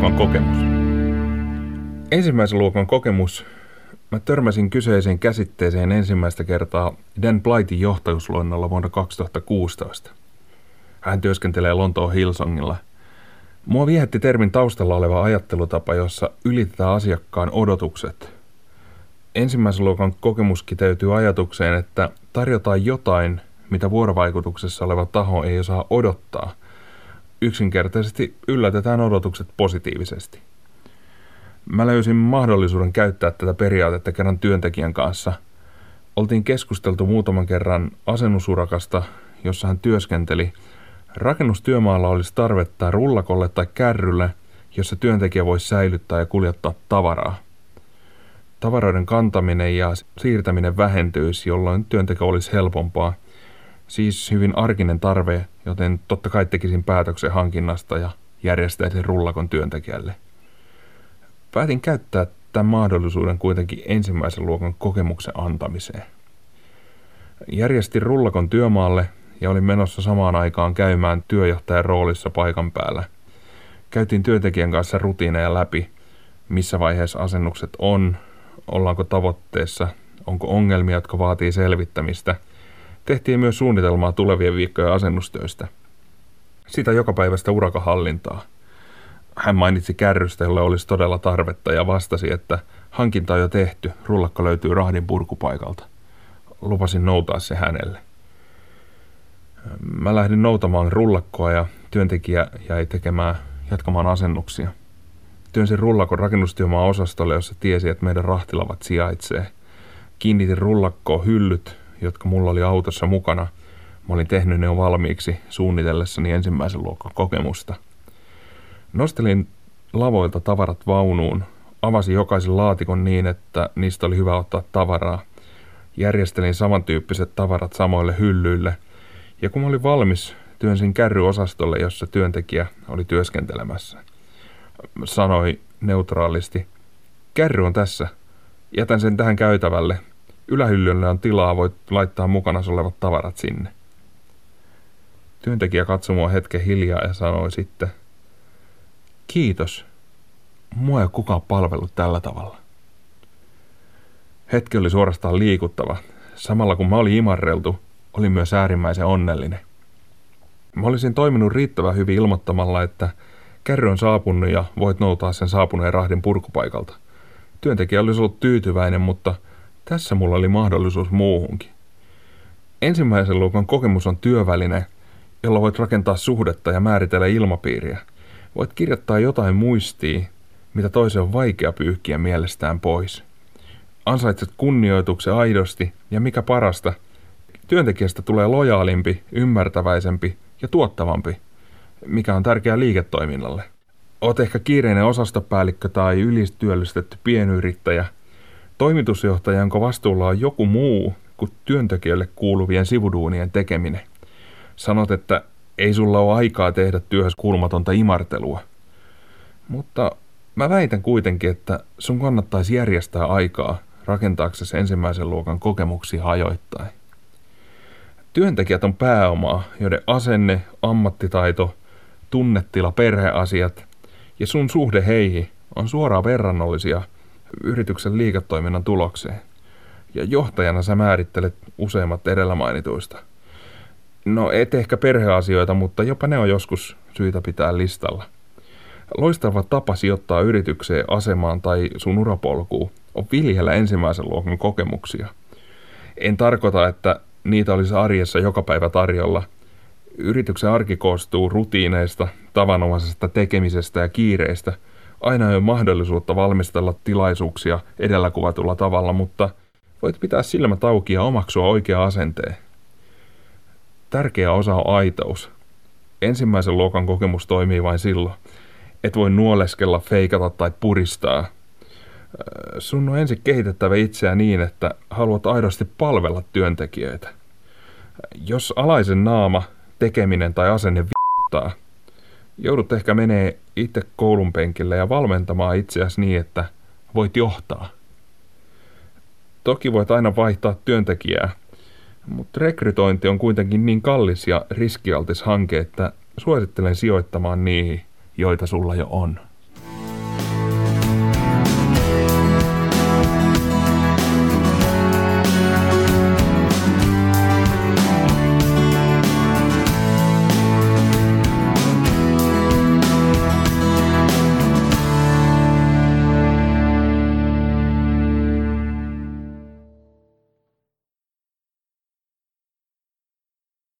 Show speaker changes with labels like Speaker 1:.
Speaker 1: luokan kokemus. Ensimmäisen luokan kokemus. Mä törmäsin kyseiseen käsitteeseen ensimmäistä kertaa Dan Blightin johtajuusluennolla vuonna 2016. Hän työskentelee Lontoon Hillsongilla. Mua viehätti termin taustalla oleva ajattelutapa, jossa ylitetään asiakkaan odotukset. Ensimmäisen luokan kokemus kiteytyy ajatukseen, että tarjotaan jotain, mitä vuorovaikutuksessa oleva taho ei osaa odottaa – yksinkertaisesti yllätetään odotukset positiivisesti. Mä löysin mahdollisuuden käyttää tätä periaatetta kerran työntekijän kanssa. Oltiin keskusteltu muutaman kerran asennusurakasta, jossa hän työskenteli. Rakennustyömaalla olisi tarvetta rullakolle tai kärrylle, jossa työntekijä voisi säilyttää ja kuljettaa tavaraa. Tavaroiden kantaminen ja siirtäminen vähentyisi, jolloin työnteko olisi helpompaa – Siis hyvin arkinen tarve, joten totta kai tekisin päätöksen hankinnasta ja järjestäisin rullakon työntekijälle. Päätin käyttää tämän mahdollisuuden kuitenkin ensimmäisen luokan kokemuksen antamiseen. Järjestin rullakon työmaalle ja olin menossa samaan aikaan käymään työjohtajan roolissa paikan päällä. Käytiin työntekijän kanssa rutiineja läpi, missä vaiheessa asennukset on, ollaanko tavoitteessa, onko ongelmia, jotka vaatii selvittämistä – Tehtiin myös suunnitelmaa tulevien viikkojen asennustöistä. Sitä joka päivästä urakahallintaa. Hän mainitsi kärrystä, jolle olisi todella tarvetta ja vastasi, että hankinta on jo tehty, rullakko löytyy rahdin purkupaikalta. Lupasin noutaa se hänelle. Mä lähdin noutamaan rullakkoa ja työntekijä jäi tekemään, jatkamaan asennuksia. Työnsin rullakon rakennustyömaa osastolle, jossa tiesi, että meidän rahtilavat sijaitsee. Kiinnitin rullakkoon hyllyt, jotka mulla oli autossa mukana. Mä olin tehnyt ne jo valmiiksi suunnitellessani ensimmäisen luokan kokemusta. Nostelin lavoilta tavarat vaunuun, avasin jokaisen laatikon niin, että niistä oli hyvä ottaa tavaraa. Järjestelin samantyyppiset tavarat samoille hyllyille, ja kun mä olin valmis, työnsin kärryosastolle, jossa työntekijä oli työskentelemässä. Sanoi neutraalisti, kärry on tässä, jätän sen tähän käytävälle, Ylähyllylle on tilaa, voit laittaa mukana olevat tavarat sinne. Työntekijä katsoi mua hetken hiljaa ja sanoi sitten, kiitos, mua ei kukaan palvellut tällä tavalla. Hetki oli suorastaan liikuttava. Samalla kun mä olin imarreltu, olin myös äärimmäisen onnellinen. Mä olisin toiminut riittävän hyvin ilmoittamalla, että kärry on saapunut ja voit noutaa sen saapuneen rahdin purkupaikalta. Työntekijä olisi ollut tyytyväinen, mutta – tässä mulla oli mahdollisuus muuhunkin. Ensimmäisen luokan kokemus on työväline, jolla voit rakentaa suhdetta ja määritellä ilmapiiriä. Voit kirjoittaa jotain muistiin, mitä toisen on vaikea pyyhkiä mielestään pois. Ansaitset kunnioituksen aidosti ja mikä parasta, työntekijästä tulee lojaalimpi, ymmärtäväisempi ja tuottavampi, mikä on tärkeää liiketoiminnalle. Oot ehkä kiireinen osastopäällikkö tai ylistyöllistetty pienyrittäjä – Toimitusjohtaja, jonka vastuulla on joku muu kuin työntekijälle kuuluvien sivuduunien tekeminen. Sanot, että ei sulla ole aikaa tehdä työhös kuulumatonta imartelua. Mutta mä väitän kuitenkin, että sun kannattaisi järjestää aikaa rakentaaksesi ensimmäisen luokan kokemuksia hajoittain. Työntekijät on pääomaa, joiden asenne, ammattitaito, tunnetila, perheasiat ja sun suhde heihin on suoraan verrannollisia – yrityksen liiketoiminnan tulokseen. Ja johtajana sä määrittelet useimmat edellä mainituista. No et ehkä perheasioita, mutta jopa ne on joskus syytä pitää listalla. Loistava tapa sijoittaa yritykseen, asemaan tai sun urapolkuun on viljellä ensimmäisen luokan kokemuksia. En tarkoita, että niitä olisi arjessa joka päivä tarjolla. Yrityksen arki koostuu rutiineista, tavanomaisesta tekemisestä ja kiireistä – aina ei ole mahdollisuutta valmistella tilaisuuksia edellä kuvatulla tavalla, mutta voit pitää silmät auki ja omaksua oikea asenteen. Tärkeä osa on aitous. Ensimmäisen luokan kokemus toimii vain silloin. Et voi nuoleskella, feikata tai puristaa. Sun on ensin kehitettävä itseä niin, että haluat aidosti palvella työntekijöitä. Jos alaisen naama, tekeminen tai asenne viittaa – joudut ehkä menee itse koulun penkille ja valmentamaan itseäsi niin, että voit johtaa. Toki voit aina vaihtaa työntekijää, mutta rekrytointi on kuitenkin niin kallis ja riskialtis hanke, että suosittelen sijoittamaan niihin, joita sulla jo on.